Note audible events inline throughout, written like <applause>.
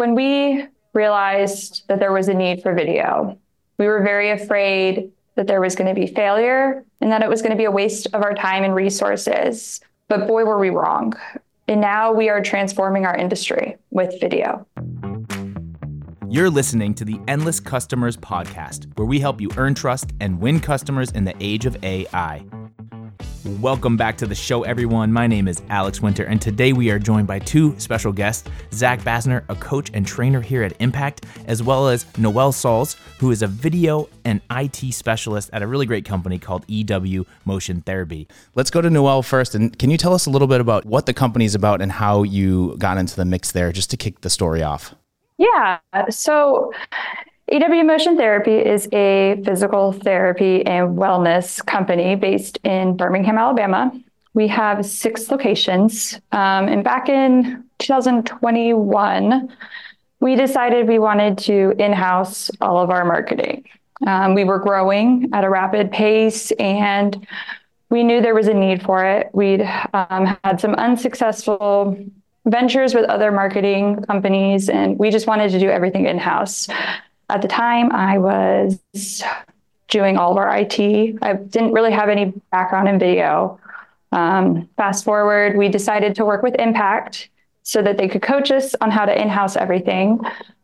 when we realized that there was a need for video, we were very afraid that there was going to be failure and that it was going to be a waste of our time and resources. But boy, were we wrong. And now we are transforming our industry with video. You're listening to the Endless Customers Podcast, where we help you earn trust and win customers in the age of AI. Welcome back to the show, everyone. My name is Alex Winter, and today we are joined by two special guests Zach Basner, a coach and trainer here at Impact, as well as Noelle Salls, who is a video and IT specialist at a really great company called EW Motion Therapy. Let's go to Noelle first, and can you tell us a little bit about what the company is about and how you got into the mix there, just to kick the story off? Yeah. So EW Motion Therapy is a physical therapy and wellness company based in Birmingham, Alabama. We have six locations. Um, and back in 2021, we decided we wanted to in house all of our marketing. Um, we were growing at a rapid pace and we knew there was a need for it. We'd um, had some unsuccessful ventures with other marketing companies, and we just wanted to do everything in house. At the time, I was doing all of our IT. I didn't really have any background in video. Um, fast forward, we decided to work with Impact so that they could coach us on how to in-house everything.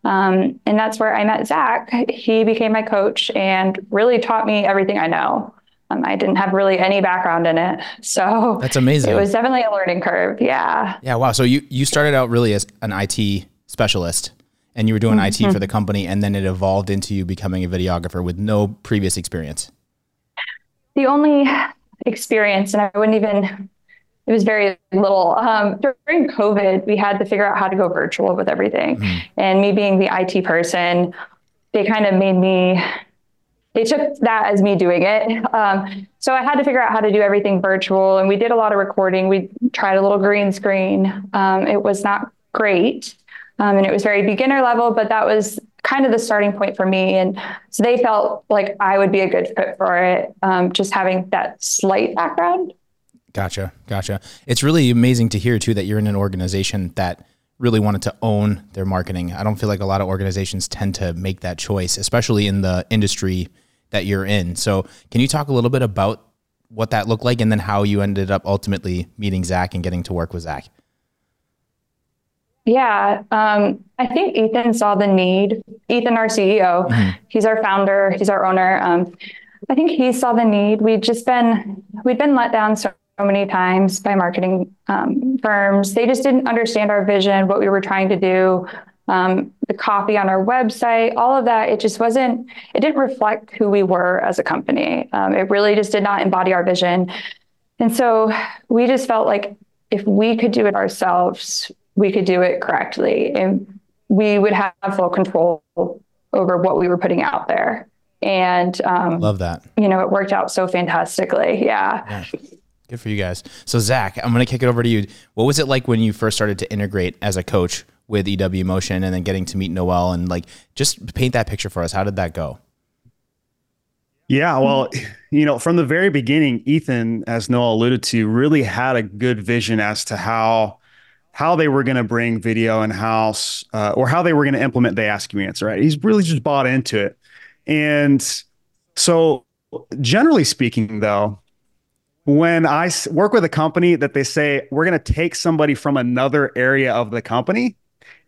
Um, and that's where I met Zach. He became my coach and really taught me everything I know. Um, I didn't have really any background in it, so that's amazing. It was definitely a learning curve. Yeah. Yeah. Wow. So you you started out really as an IT specialist and you were doing mm-hmm. IT for the company, and then it evolved into you becoming a videographer with no previous experience? The only experience, and I wouldn't even, it was very little. Um, during COVID, we had to figure out how to go virtual with everything. Mm-hmm. And me being the IT person, they kind of made me, they took that as me doing it. Um, so I had to figure out how to do everything virtual. And we did a lot of recording. We tried a little green screen. Um, it was not great. Um, and it was very beginner level, but that was kind of the starting point for me. And so they felt like I would be a good fit for it, um, just having that slight background. Gotcha. Gotcha. It's really amazing to hear, too, that you're in an organization that really wanted to own their marketing. I don't feel like a lot of organizations tend to make that choice, especially in the industry that you're in. So, can you talk a little bit about what that looked like and then how you ended up ultimately meeting Zach and getting to work with Zach? Yeah, um, I think Ethan saw the need. Ethan, our CEO, mm-hmm. he's our founder, he's our owner. Um, I think he saw the need. We'd just been we'd been let down so many times by marketing um, firms. They just didn't understand our vision, what we were trying to do, um, the copy on our website, all of that. It just wasn't. It didn't reflect who we were as a company. Um, it really just did not embody our vision. And so we just felt like if we could do it ourselves, we could do it correctly and we would have full control over what we were putting out there. And um, love that. You know, it worked out so fantastically. Yeah. yeah. Good for you guys. So, Zach, I'm going to kick it over to you. What was it like when you first started to integrate as a coach with EW Motion and then getting to meet Noelle and like just paint that picture for us? How did that go? Yeah, well, you know, from the very beginning, Ethan, as Noelle alluded to, really had a good vision as to how how they were going to bring video in house uh, or how they were going to implement the ask you answer right he's really just bought into it. And so generally speaking though when i work with a company that they say we're going to take somebody from another area of the company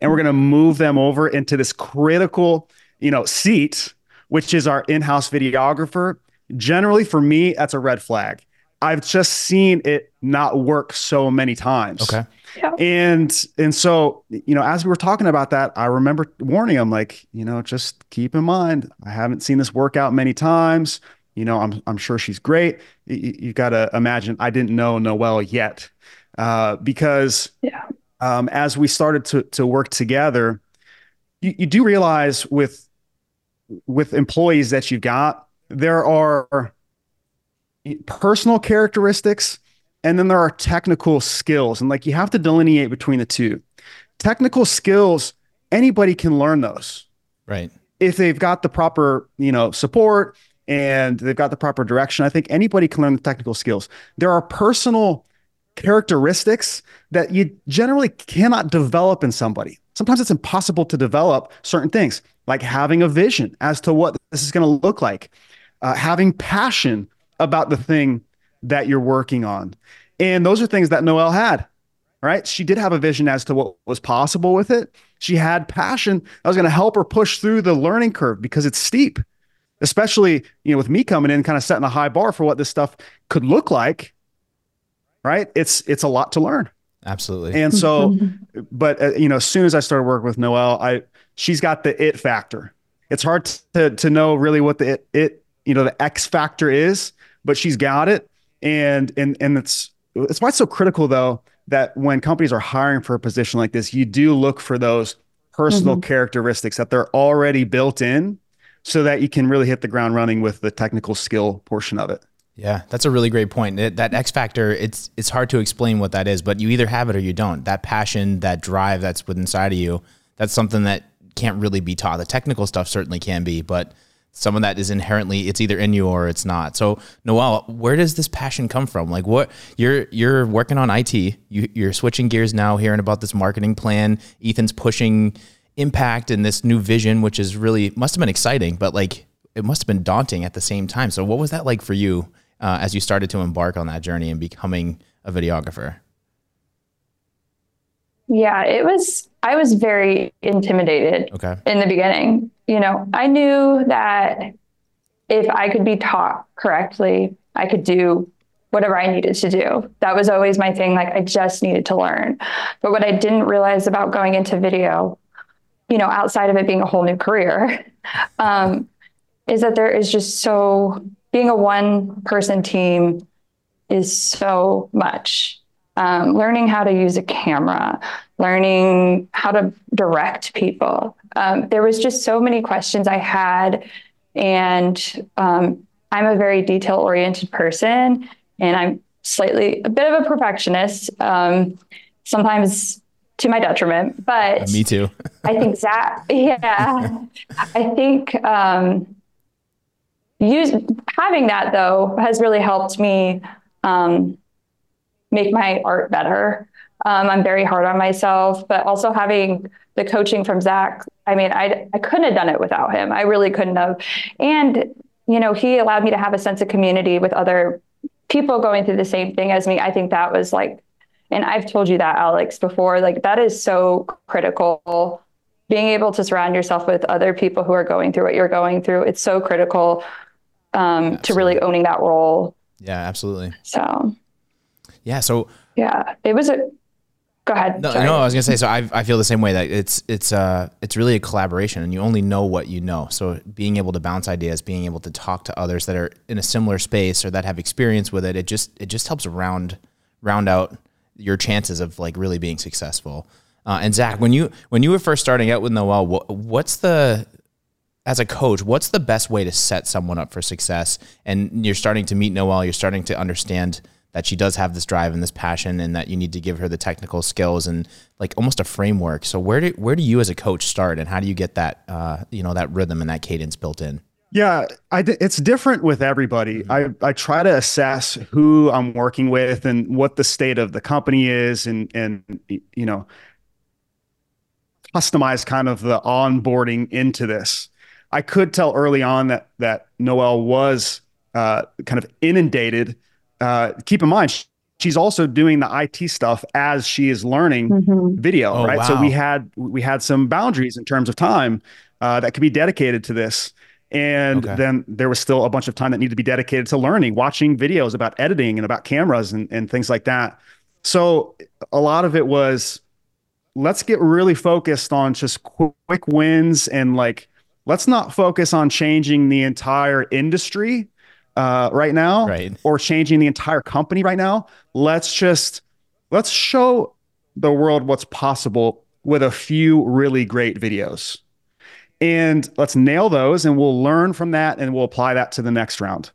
and we're going to move them over into this critical you know seat which is our in-house videographer generally for me that's a red flag. I've just seen it not work so many times. Okay <laughs> yeah. And and so you know, as we were talking about that, I remember warning him like, you know, just keep in mind, I haven't seen this work out many times. You know, I'm I'm sure she's great. You, you got to imagine I didn't know Noelle yet, uh, because yeah. um, as we started to to work together, you, you do realize with with employees that you've got, there are personal characteristics and then there are technical skills. And like you have to delineate between the two. Technical skills, anybody can learn those. Right. If they've got the proper, you know, support and they've got the proper direction, I think anybody can learn the technical skills. There are personal characteristics that you generally cannot develop in somebody. sometimes it's impossible to develop certain things, like having a vision as to what this is going to look like, uh, having passion about the thing that you're working on. And those are things that Noelle had, right? She did have a vision as to what was possible with it. She had passion that was going to help her push through the learning curve because it's steep, especially, you know, with me coming in, kind of setting a high bar for what this stuff could look like, right? It's, it's a lot to learn. Absolutely. And so, <laughs> but uh, you know, as soon as I started working with Noelle, I, she's got the it factor. It's hard to, to know really what the it, it, you know, the X factor is, but she's got it. And, and, and it's, it's why it's so critical though that when companies are hiring for a position like this, you do look for those personal mm-hmm. characteristics that they're already built in so that you can really hit the ground running with the technical skill portion of it. Yeah, that's a really great point. It, that X factor, it's it's hard to explain what that is, but you either have it or you don't. That passion, that drive that's within inside of you, that's something that can't really be taught. The technical stuff certainly can be, but some of that is inherently it's either in you or it's not. So Noelle, where does this passion come from? Like what you're you're working on IT, you, you're switching gears now, hearing about this marketing plan. Ethan's pushing impact and this new vision, which is really must have been exciting, but like it must have been daunting at the same time. So what was that like for you uh, as you started to embark on that journey and becoming a videographer? Yeah, it was I was very intimidated okay. in the beginning. You know, I knew that if I could be taught correctly, I could do whatever I needed to do. That was always my thing. Like I just needed to learn. But what I didn't realize about going into video, you know, outside of it being a whole new career, <laughs> um, is that there is just so being a one person team is so much um, learning how to use a camera, learning how to direct people. Um, there was just so many questions I had, and um, I'm a very detail oriented person, and I'm slightly a bit of a perfectionist. Um, sometimes to my detriment, but uh, me too. I think Zach, yeah, I think um, use having that though has really helped me um, make my art better. Um, I'm very hard on myself, but also having the coaching from Zach, I mean, I, I couldn't have done it without him. I really couldn't have. And, you know, he allowed me to have a sense of community with other people going through the same thing as me. I think that was like, and I've told you that, Alex, before, like that is so critical. Being able to surround yourself with other people who are going through what you're going through, it's so critical um, to really owning that role. Yeah, absolutely. So yeah. So yeah, it was a. Go ahead. No, no, I was gonna say. So I, I feel the same way that it's it's uh it's really a collaboration, and you only know what you know. So being able to bounce ideas, being able to talk to others that are in a similar space or that have experience with it, it just it just helps round round out your chances of like really being successful. Uh, and Zach, when you when you were first starting out with Noelle, what, what's the as a coach, what's the best way to set someone up for success? And you're starting to meet Noelle, you're starting to understand that she does have this drive and this passion and that you need to give her the technical skills and like almost a framework. So where do where do you as a coach start and how do you get that uh, you know that rhythm and that cadence built in? Yeah, I, it's different with everybody. Mm-hmm. I, I try to assess who I'm working with and what the state of the company is and and you know customize kind of the onboarding into this. I could tell early on that that Noelle was uh, kind of inundated uh, keep in mind, she's also doing the IT stuff as she is learning mm-hmm. video, oh, right? Wow. So we had we had some boundaries in terms of time uh, that could be dedicated to this. And okay. then there was still a bunch of time that needed to be dedicated to learning, watching videos about editing and about cameras and, and things like that. So a lot of it was let's get really focused on just quick wins and like let's not focus on changing the entire industry uh, right now right. or changing the entire company right now. Let's just let's show the world what's possible with a few really great videos. And let's nail those and we'll learn from that and we'll apply that to the next round.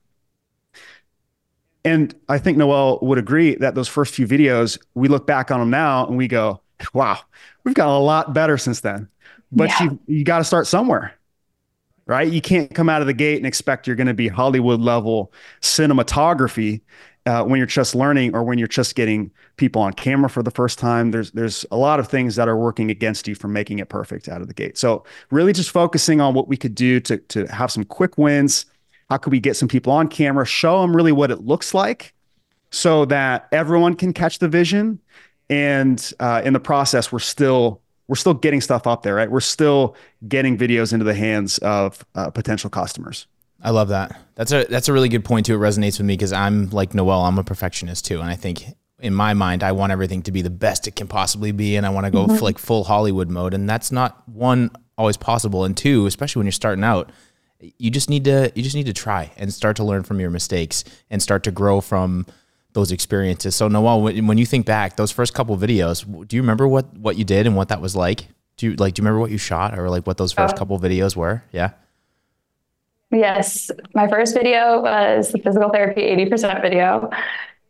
And I think Noelle would agree that those first few videos, we look back on them now and we go, wow, we've got a lot better since then. But yeah. you, you got to start somewhere right? You can't come out of the gate and expect you're going to be Hollywood level cinematography uh, when you're just learning or when you're just getting people on camera for the first time. There's there's a lot of things that are working against you from making it perfect out of the gate. So really just focusing on what we could do to to have some quick wins. How could we get some people on camera, show them really what it looks like, so that everyone can catch the vision. And uh, in the process, we're still we're still getting stuff up there, right? We're still getting videos into the hands of uh, potential customers. I love that. That's a that's a really good point too. It resonates with me because I'm like Noelle. I'm a perfectionist too, and I think in my mind I want everything to be the best it can possibly be, and I want to go mm-hmm. like full Hollywood mode, and that's not one always possible, and two, especially when you're starting out, you just need to you just need to try and start to learn from your mistakes and start to grow from those experiences. So Noelle, when you think back, those first couple videos, do you remember what what you did and what that was like? Do you like do you remember what you shot or like what those first uh, couple videos were? Yeah. Yes, my first video was the physical therapy 80% video.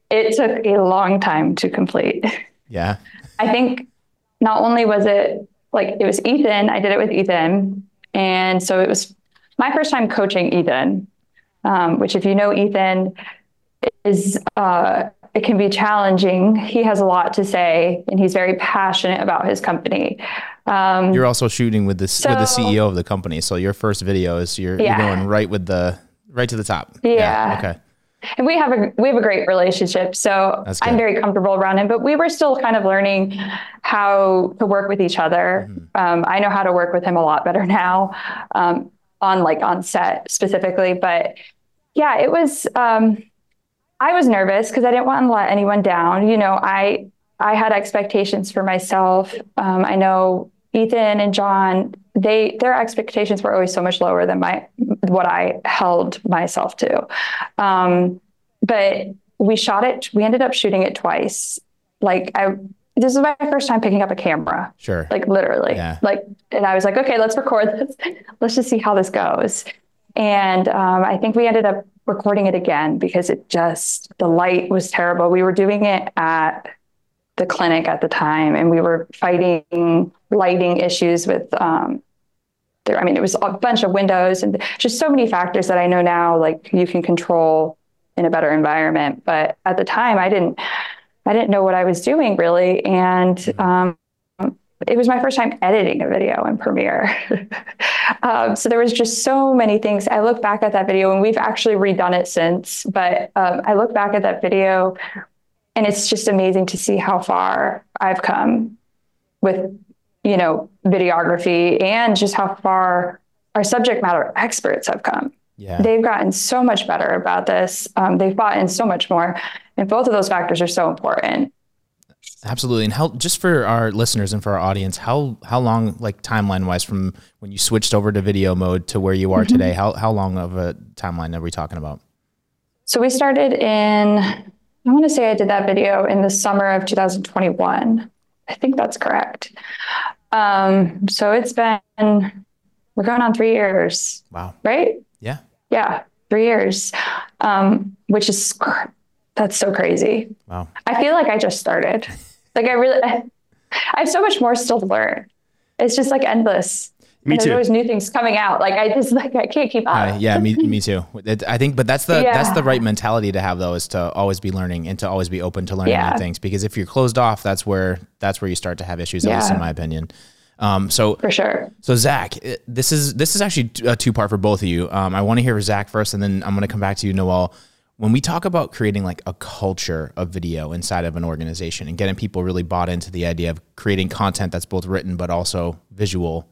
It took a long time to complete. <laughs> Yeah. I think not only was it like it was Ethan, I did it with Ethan. And so it was my first time coaching Ethan, um, which, if you know Ethan, is uh, it can be challenging. He has a lot to say, and he's very passionate about his company. Um, you're also shooting with the so, with the CEO of the company, so your first video is you're, yeah. you're going right with the right to the top. Yeah. yeah. Okay. And we have a we have a great relationship, so I'm very comfortable around him. But we were still kind of learning how to work with each other. Mm-hmm. Um, I know how to work with him a lot better now, um, on like on set specifically. But yeah, it was. Um, I was nervous because I didn't want to let anyone down. You know, I I had expectations for myself. Um, I know Ethan and John, they their expectations were always so much lower than my what I held myself to. Um, but we shot it. We ended up shooting it twice. Like I, this is my first time picking up a camera. Sure. Like literally. Yeah. Like, and I was like, okay, let's record this. <laughs> let's just see how this goes. And um, I think we ended up recording it again because it just the light was terrible. We were doing it at the clinic at the time, and we were fighting lighting issues with. Um, there, I mean, it was a bunch of windows and just so many factors that I know now, like you can control in a better environment. But at the time, I didn't. I didn't know what I was doing really, and um, it was my first time editing a video in Premiere. <laughs> um, so there was just so many things. I look back at that video and we've actually redone it since, but um, I look back at that video and it's just amazing to see how far I've come with, you know, videography and just how far our subject matter experts have come. Yeah. They've gotten so much better about this. Um, they've bought in so much more. And both of those factors are so important. Absolutely. And how just for our listeners and for our audience, how how long like timeline wise from when you switched over to video mode to where you are mm-hmm. today, how how long of a timeline are we talking about? So we started in I want to say I did that video in the summer of 2021. I think that's correct. Um, so it's been we're going on 3 years. Wow. Right? Yeah. Yeah, 3 years. Um, which is that's so crazy. Wow. I feel like I just started. Like I really, I, have so much more still to learn. It's just like endless. Me too. There's always new things coming out. Like I just <laughs> like I can't keep up. Uh, yeah, me me too. It, I think, but that's the yeah. that's the right mentality to have though, is to always be learning and to always be open to learning yeah. new things. Because if you're closed off, that's where that's where you start to have issues. At yeah. least in my opinion. Um, so for sure. So Zach, this is this is actually a two part for both of you. Um, I want to hear Zach first, and then I'm going to come back to you, Noelle when we talk about creating like a culture of video inside of an organization and getting people really bought into the idea of creating content that's both written but also visual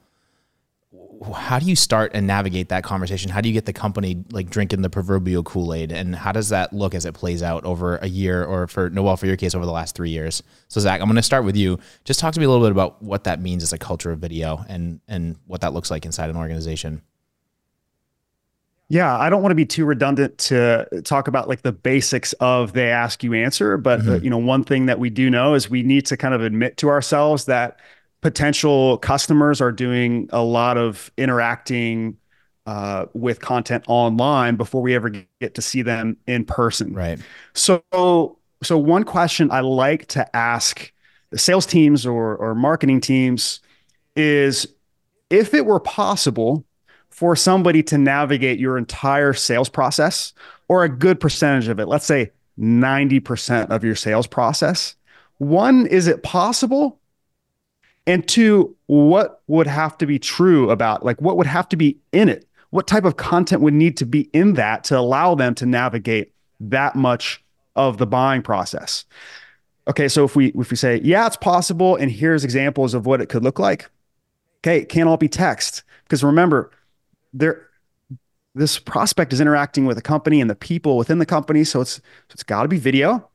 how do you start and navigate that conversation? How do you get the company like drinking the proverbial kool-aid? And how does that look as it plays out over a year or for Noelle for your case over the last three years? So zach i'm going to start with you. Just talk to me a little bit about what that means as a culture of video and and what that looks like inside an organization yeah, I don't want to be too redundant to talk about like the basics of they ask you answer, but uh, mm-hmm. uh, you know, one thing that we do know is we need to kind of admit to ourselves that potential customers are doing a lot of interacting uh, with content online before we ever get to see them in person. Right. So, so one question I like to ask the sales teams or or marketing teams is, if it were possible for somebody to navigate your entire sales process or a good percentage of it, let's say 90% of your sales process? One, is it possible? And two, what would have to be true about like what would have to be in it? What type of content would need to be in that to allow them to navigate that much of the buying process? Okay, so if we if we say, yeah, it's possible, and here's examples of what it could look like. Okay, it can't all be text. Because remember, there this prospect is interacting with a company and the people within the company. So it's so it's got to be video.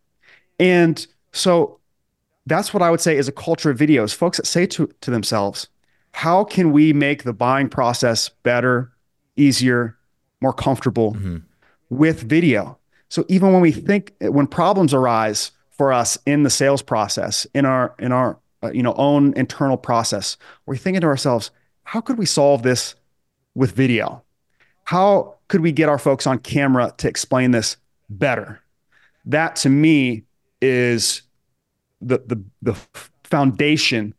And so that's what I would say is a culture of videos. Folks that say to, to themselves, how can we make the buying process better, easier, more comfortable mm-hmm. with video? So even when we think when problems arise for us in the sales process, in our in our uh, you know own internal process, we're thinking to ourselves, how could we solve this with video? How could we get our folks on camera to explain this better? That to me is the the the foundation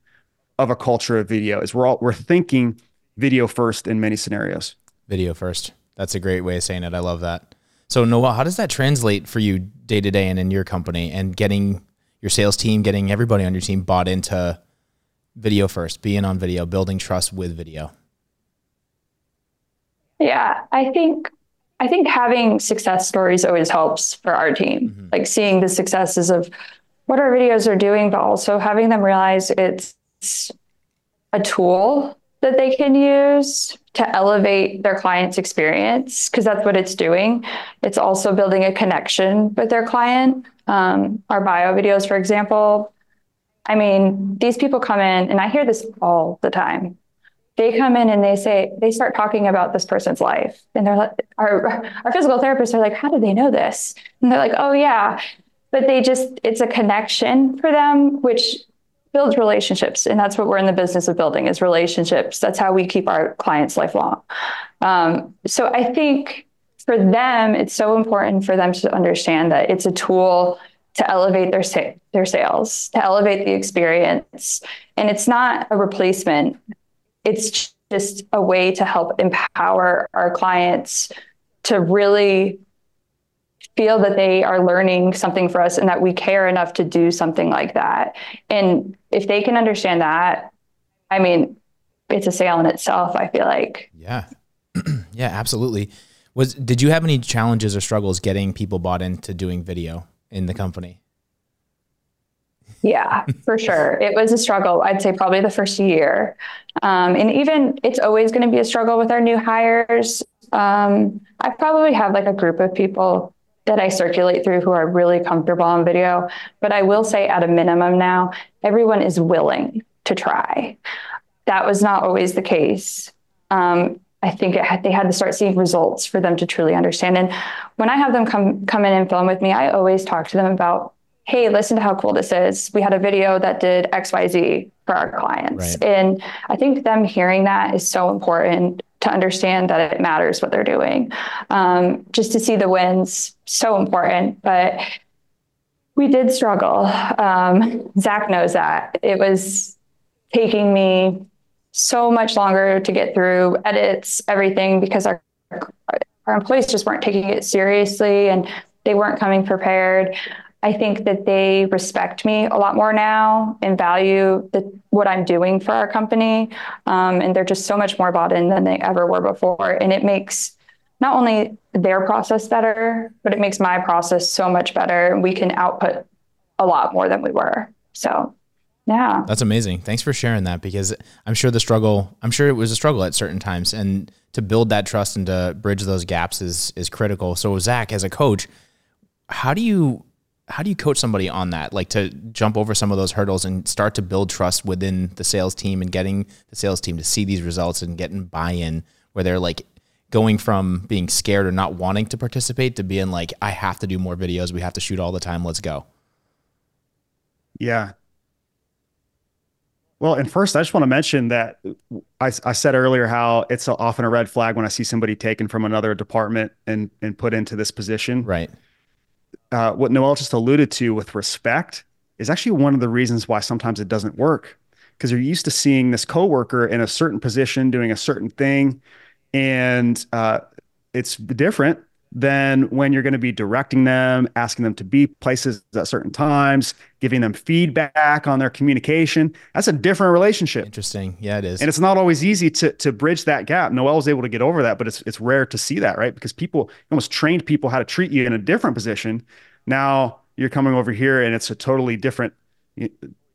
of a culture of video is we're all we're thinking video first in many scenarios. Video first. That's a great way of saying it. I love that. So Noelle, how does that translate for you day to day and in your company and getting your sales team, getting everybody on your team bought into video first, being on video, building trust with video? Yeah, I think I think having success stories always helps for our team. Mm-hmm. Like seeing the successes of what our videos are doing, but also having them realize it's a tool that they can use to elevate their client's experience because that's what it's doing. It's also building a connection with their client. Um, our bio videos, for example, I mean, these people come in, and I hear this all the time they come in and they say they start talking about this person's life. And they're like our our physical therapists are like how do they know this? And they're like oh yeah. But they just it's a connection for them which builds relationships. And that's what we're in the business of building is relationships. That's how we keep our clients lifelong. Um, so i think for them it's so important for them to understand that it's a tool to elevate their sa- their sales to elevate the experience. And it's not a replacement it's just a way to help empower our clients to really feel that they are learning something for us and that we care enough to do something like that. And if they can understand that, I mean, it's a sale in itself, I feel like. Yeah. <clears throat> yeah, absolutely. Was did you have any challenges or struggles getting people bought into doing video in the company? Yeah, for <laughs> sure. It was a struggle. I'd say probably the first year. Um, and even it's always going to be a struggle with our new hires. Um, I probably have like a group of people that I circulate through who are really comfortable on video. But I will say, at a minimum now, everyone is willing to try. That was not always the case. Um, I think had, they had to start seeing results for them to truly understand. And when I have them come come in and film with me, I always talk to them about hey, listen to how cool this is. We had a video that did XYZ for our clients. Right. And I think them hearing that is so important to understand that it matters what they're doing. Um, just to see the wins, so important. But we did struggle. Um, Zach knows that. It was taking me so much longer to get through edits, everything, because our our employees just weren't taking it seriously and they weren't coming prepared. I think that they respect me a lot more now and value the, what I'm doing for our company. Um, and they're just so much more bought in than they ever were before. And it makes not only their process better, but it makes my process so much better. We can output a lot more than we were. So, yeah. That's amazing. Thanks for sharing that because I'm sure the struggle, I'm sure it was a struggle at certain times. And to build that trust and to bridge those gaps is is critical. So, Zach, as a coach, how do you how do you coach somebody on that? Like to jump over some of those hurdles and start to build trust within the sales team and getting the sales team to see these results and getting buy-in where they're like going from being scared or not wanting to participate to being like i have to do more videos. We have to shoot all the time. Let's go. Yeah. Well and first i just want to mention that i, I said earlier how it's often a red flag when i see somebody taken from another department and and put into this position. Right uh, what Noelle just alluded to with respect is actually one of the reasons why sometimes it doesn't work. Because you're used to seeing this coworker in a certain position doing a certain thing, and uh, it's different than when you're going to be directing them, asking them to be places at certain times, giving them feedback on their communication. That's a different relationship. Interesting. Yeah, it is. And it's not always easy to to bridge that gap. Noelle was able to get over that, but it's it's rare to see that, right? Because people almost trained people how to treat you in a different position. Now you're coming over here and it's a totally different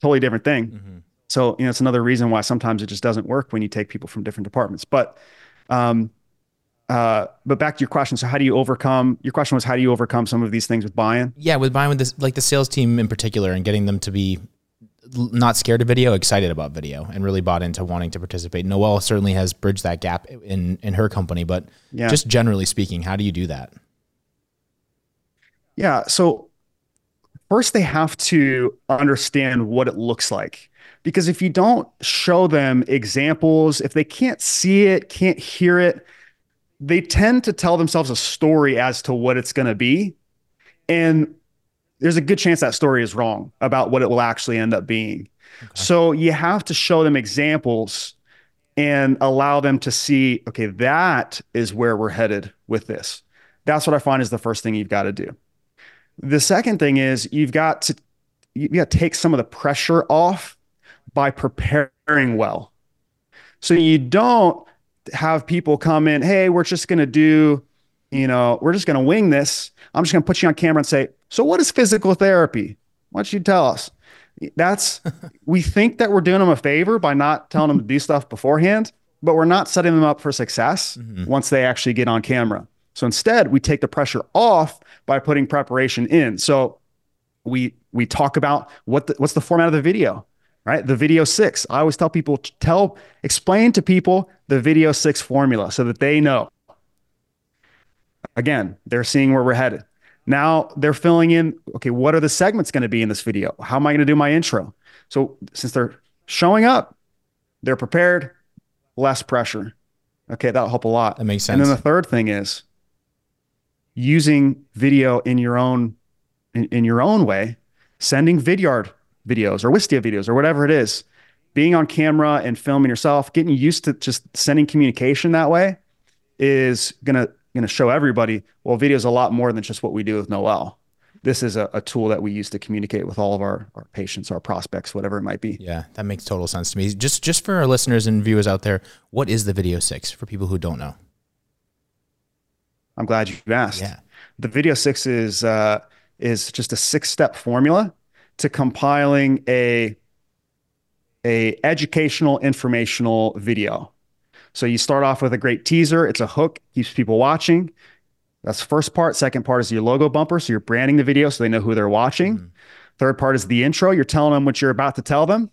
totally different thing. Mm-hmm. So, you know, it's another reason why sometimes it just doesn't work when you take people from different departments. But um uh, but back to your question. So how do you overcome your question was how do you overcome some of these things with buy-in? Yeah, with buy-in with this like the sales team in particular and getting them to be not scared of video, excited about video, and really bought into wanting to participate. Noelle certainly has bridged that gap in in her company, but yeah. just generally speaking, how do you do that? Yeah, so first they have to understand what it looks like. Because if you don't show them examples, if they can't see it, can't hear it, they tend to tell themselves a story as to what it's going to be. And there's a good chance that story is wrong about what it will actually end up being. Okay. So you have to show them examples and allow them to see, okay, that is where we're headed with this. That's what I find is the first thing you've got to do. The second thing is you've got to you got to take some of the pressure off by preparing well. So you don't have people come in, hey, we're just going to do, you know, we're just going to wing this. I'm just going to put you on camera and say, so what is physical therapy? Why don't you tell us? That's, <laughs> we think that we're doing them a favor by not telling them to do stuff beforehand, but we're not setting them up for success mm-hmm. once they actually get on camera. So instead, we take the pressure off by putting preparation in. So we we talk about what the, what's the format of the video right? The video six. I always tell people, tell, explain to people the video six formula so that they know. Again, they're seeing where we're headed. Now they're filling in, okay, what are the segments going to be in this video? How am I going to do my intro? So since they're showing up, they're prepared, less pressure. Okay, that'll help a lot. That makes sense. And then the third thing is using video in your own in, in your own way, sending Vidyard videos or Wistia videos or whatever it is, being on camera and filming yourself, getting used to just sending communication that way is gonna gonna show everybody. Well, video is a lot more than just what we do with Noelle. This is a, a, tool that we use to communicate with all of our, our patients, our prospects, whatever it might be. Yeah, that makes total sense to me. Just just for our listeners and viewers out there, what is the Video Six for people who don't know? I'm glad you asked. Yeah. The Video Six is uh, is just a six step formula to compiling a a educational informational video. So you start off with a great teaser, it's a hook, keeps people watching. That's the first part. Second part is your logo bumper, so you're branding the video so they know who they're watching. Mm-hmm. Third part is the intro, you're telling them what you're about to tell them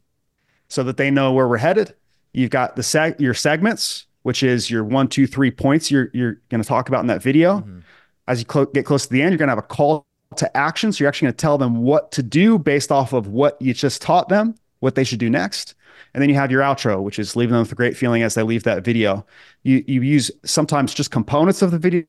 so that they know where we're headed. You've got the seg- your segments, which is your one, two, three points you're you're going to talk about in that video. Mm-hmm. As you cl- get close to the end, you're going to have a call to action. So you're actually going to tell them what to do based off of what you just taught them, what they should do next. And then you have your outro, which is leaving them with a great feeling as they leave that video. You, you use sometimes just components of the video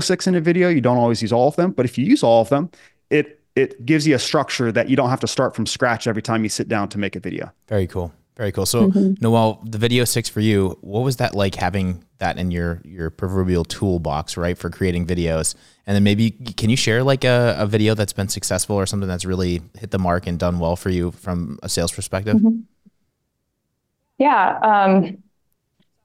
six in a video. You don't always use all of them, but if you use all of them, it it gives you a structure that you don't have to start from scratch every time you sit down to make a video. Very cool. Very cool. So, mm-hmm. Noelle, the video six for you, what was that like having that in your your proverbial toolbox, right, for creating videos? And then maybe can you share like a, a video that's been successful or something that's really hit the mark and done well for you from a sales perspective? Mm-hmm. Yeah. Um,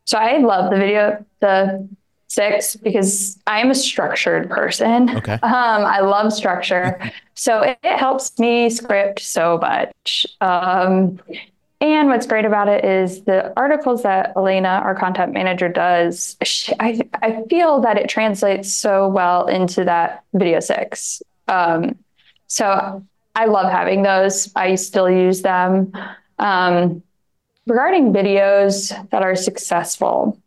so I love the video, the six, because I'm a structured person. Okay. <laughs> Um, I love structure. <laughs> so it, it, helps me script so much. Um, and what's great about it is the articles that Elena, our content manager, does, she, I, I feel that it translates so well into that video six. Um, so I love having those. I still use them. Um, regarding videos that are successful,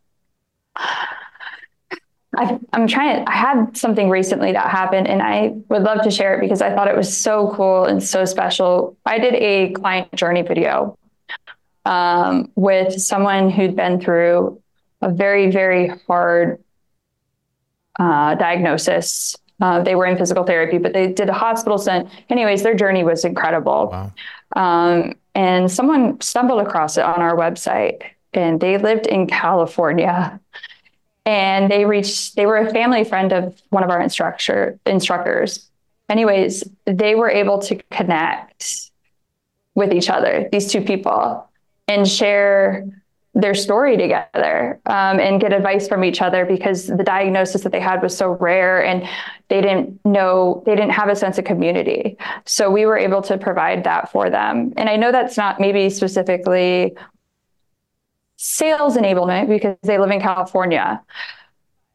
I, am trying to, I had something recently that happened and I would love to share it because I thought it was so cool and so special. I did a client journey video um, with someone who'd been through a very, very hard uh, diagnosis. Uh, they were in physical therapy, but they did a hospital stint. Anyways, their journey was incredible. Wow. Um, and someone stumbled across it on our website, and they lived in California. and they reached they were a family friend of one of our instructor instructors anyways they were able to connect with each other these two people and share their story together um, and get advice from each other because the diagnosis that they had was so rare and they didn't know they didn't have a sense of community. So we were able to provide that for them. And i know that's not maybe specifically sales enablement because they live in california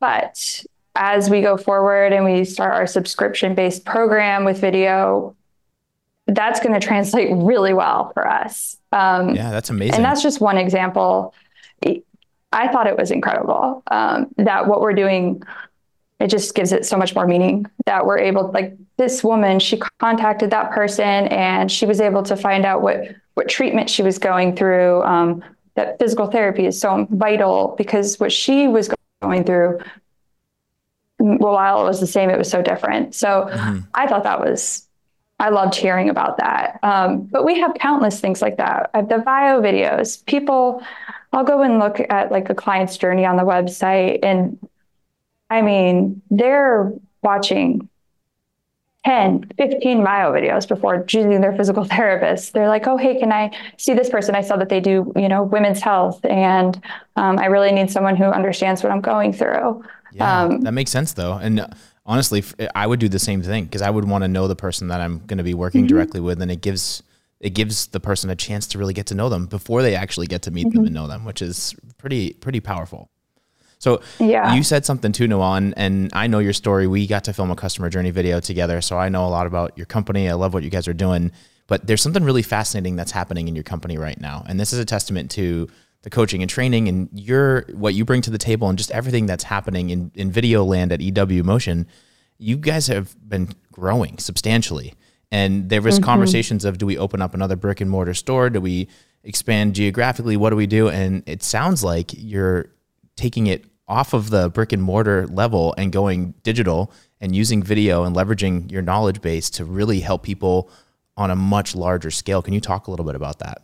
but as we go forward and we start our subscription based program with video that's going to translate really well for us. Um, yeah, that's amazing. And that's just one example. I thought it was incredible um, that what we're doing, it just gives it so much more meaning that we're able, like this woman, she contacted that person and she was able to find out what what treatment she was going through. Um, that physical therapy is so vital because what she was going through, while it was the same, it was so different. So mm-hmm. I thought that was I loved hearing about that. Um, but we have countless things like that. I have the bio videos. People, I'll go and look at like a client's journey on the website. And I mean, they're watching 10, 15 bio videos before choosing their physical <laughs> therapist. They're like, oh, hey, can I see this person? I saw that they do, you know, women's health. And um, I really need someone who understands what I'm going through. Yeah, um, that makes sense though. And honestly, I would do the same thing because I would want to know the person that I'm going to be working mm-hmm. directly with, and it gives it gives the person a chance to really get to know them before they actually get to meet mm-hmm. them and know them, which is pretty pretty powerful. So yeah. you said something too, Noelle, and, and I know your story. We got to film a customer journey video together, so I know a lot about your company. I love what you guys are doing, but there's something really fascinating that's happening in your company right now, and this is a testament to the coaching and training and your what you bring to the table and just everything that's happening in, in video land at EW Motion, you guys have been growing substantially. And there was mm-hmm. conversations of do we open up another brick and mortar store? Do we expand geographically? What do we do? And it sounds like you're taking it off of the brick and mortar level and going digital and using video and leveraging your knowledge base to really help people on a much larger scale. Can you talk a little bit about that?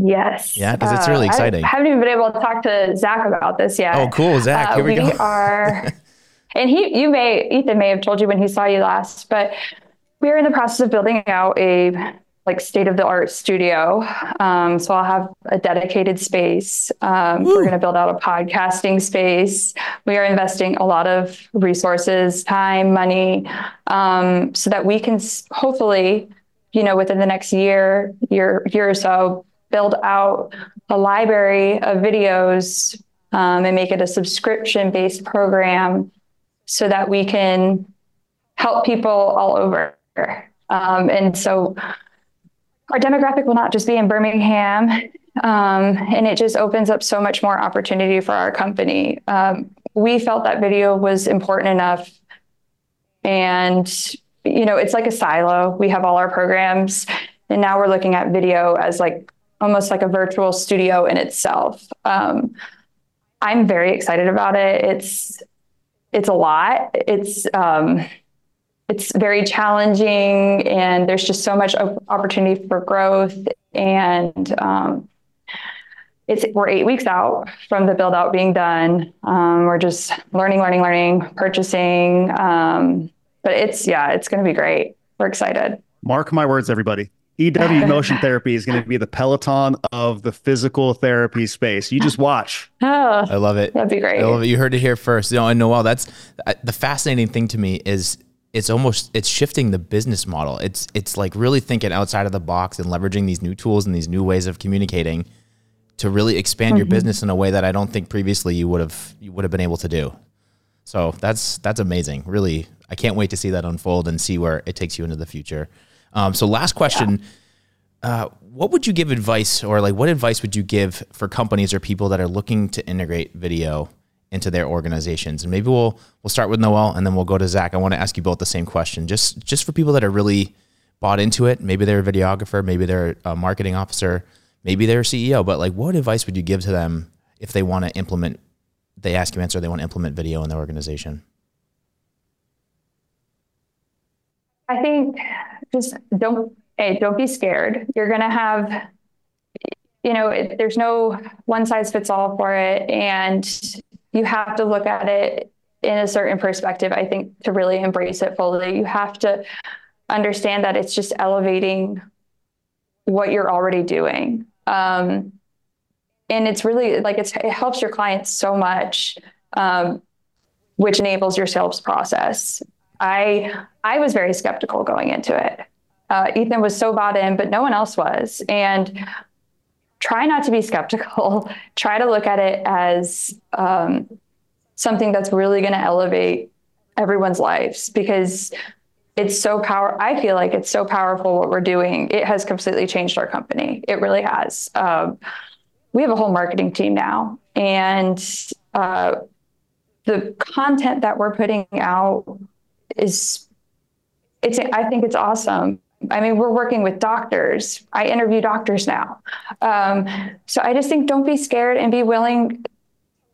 Yes. Yeah, because it's really uh, exciting. I haven't even been able to talk to Zach about this yet. Oh, cool, Zach. Uh, here we, we go. are, <laughs> and he, you may, Ethan may have told you when he saw you last, but we're in the process of building out a like state of the art studio. Um, so I'll have a dedicated space. Um, we're going to build out a podcasting space. We are investing a lot of resources, time, money, um, so that we can hopefully, you know, within the next year, year, year or so, build out a library of videos um, and make it a subscription based program so that we can help people all over. Um, and so our demographic will not just be in Birmingham, um, and it just opens up so much more opportunity for our company. Um, we felt that video was important enough. And, you know, it's like a silo. We have all our programs, and now we're looking at video as like almost like a virtual studio in itself. Um, I'm very excited about it. It's it's a lot. It's um, it's very challenging, and there's just so much opportunity for growth. And um, it's we're eight weeks out from the build out being done. Um, we're just learning, learning, learning, purchasing. Um, but it's yeah, it's going to be great. We're excited. Mark my words, everybody. EW <laughs> motion therapy is going to be the Peloton of the physical therapy space. You just watch. <laughs> Oh, I love it. That'd be great. I love it. You heard it here first. You know, and Noelle, that's the fascinating thing to me is it's almost it's shifting the business model. It's it's like really thinking outside of the box and leveraging these new tools and these new ways of communicating to really expand mm-hmm. your business in a way that I don't think previously you would have you would have been able to do. So that's that's amazing. Really, I can't wait to see that unfold and see where it takes you into the future. Um, so last question. Yeah. Uh, what would you give advice or like what advice would you give for companies or people that are looking to integrate video into their organizations? And maybe we'll we'll start with Noelle and then we'll go to Zach. I want to ask you both the same question. Just just for people that are really bought into it. Maybe they're a videographer, maybe they're a marketing officer, maybe they're a CEO, but like what advice would you give to them if they want to implement they ask you answer they want to implement video in their organization? I think just don't hey, don't be scared. You're gonna have you know, it, there's no one size fits all for it. And you have to look at it in a certain perspective, I think, to really embrace it fully. You have to understand that it's just elevating what you're already doing. Um, and it's really like it's, it helps your clients so much, um, which enables your sales process. I I was very skeptical going into it. Uh, Ethan was so bought in, but no one else was. And try not to be skeptical. <laughs> try to look at it as um, something that's really going to elevate everyone's lives because it's so power. I feel like it's so powerful what we're doing. It has completely changed our company. It really has. Um, we have a whole marketing team now, and uh, the content that we're putting out is it's I think it's awesome. I mean, we're working with doctors. I interview doctors now. Um, so I just think don't be scared and be willing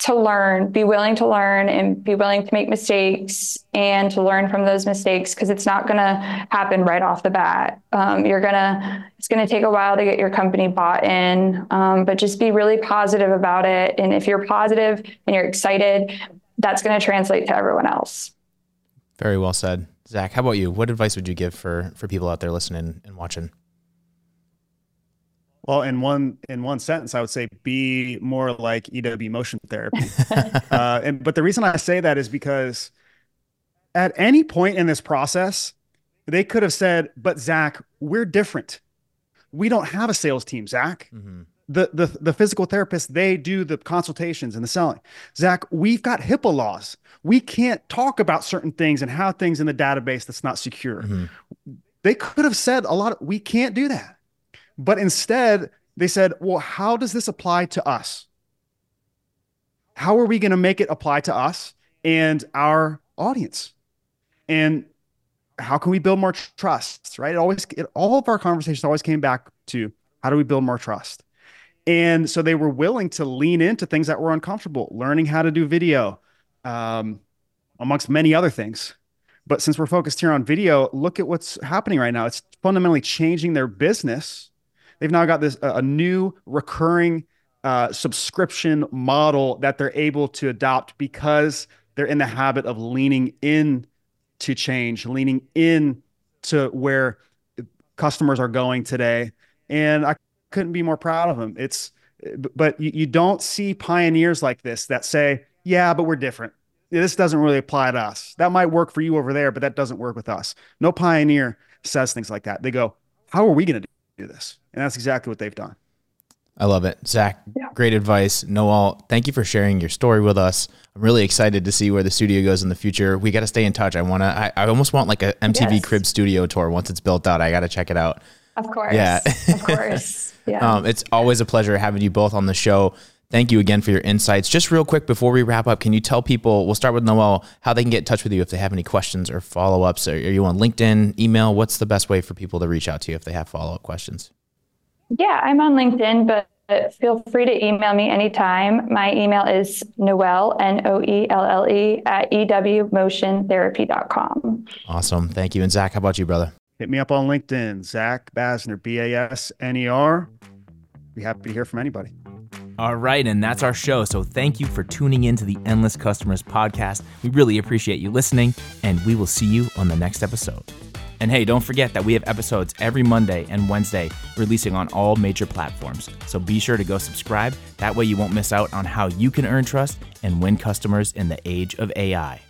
to learn, be willing to learn and be willing to make mistakes and to learn from those mistakes because it's not going to happen right off the bat. Um, you're going to, it's going to take a while to get your company bought in, um, but just be really positive about it. And if you're positive and you're excited, that's going to translate to everyone else. Very well said. Zach, how about you? What advice would you give for for people out there listening and watching? Well, in one in one sentence, I would say be more like EW motion therapy. <laughs> uh, and but the reason I say that is because at any point in this process, they could have said, "But Zach, we're different. We don't have a sales team, Zach. Mm-hmm. The the the physical therapists they do the consultations and the selling. Zach, we've got HIPAA laws we can't talk about certain things and how things in the database that's not secure. Mm-hmm. They could have said a lot of, we can't do that. But instead, they said, well, how does this apply to us? How are we going to make it apply to us and our audience? And how can we build more trust? Right? It always, it, all of our conversations always came back to how do we build more trust? And so they were willing to lean into things that were uncomfortable, learning how to do video, um, amongst many other things. But since we're focused here on video, look at what's happening right now. It's fundamentally changing their business. They've now got this a new recurring uh, subscription model that they're able to adopt because they're in the habit of leaning in to change, leaning in to where customers are going today. And I couldn't be more proud of them. It's, but you, you don't see pioneers like this that say, yeah, but we're different. This doesn't really apply to us. That might work for you over there, but that doesn't work with us. No pioneer says things like that. They go, how are we going to do this? And that's exactly what they've done. I love it. Zach, yeah. great advice. Noelle, thank you for sharing your story with us. I'm really excited to see where the studio goes in the future. We got to stay in touch. I want to, I, I, almost want like a MTV yes. Crib studio tour once it's built out. I got to check it out. Of course. Yeah. of course. <laughs> Yeah. Um, it's always a pleasure having you both on the show. Thank you again for your insights. Just real quick before we wrap up, can you tell people, we'll start with Noelle, how they can get in touch with you if they have any questions or follow ups? Are you on LinkedIn, email? What's the best way for people to reach out to you if they have follow up questions? Yeah, I'm on LinkedIn, but feel free to email me anytime. My email is Noelle, N O E L L E, at ewmotiontherapy.com. Awesome. Thank you. And Zach, how about you, brother? Hit me up on LinkedIn, Zach Basner, B A S N E R. Be happy to hear from anybody. All right, and that's our show. So thank you for tuning in to the Endless Customers podcast. We really appreciate you listening, and we will see you on the next episode. And hey, don't forget that we have episodes every Monday and Wednesday releasing on all major platforms. So be sure to go subscribe. That way you won't miss out on how you can earn trust and win customers in the age of AI.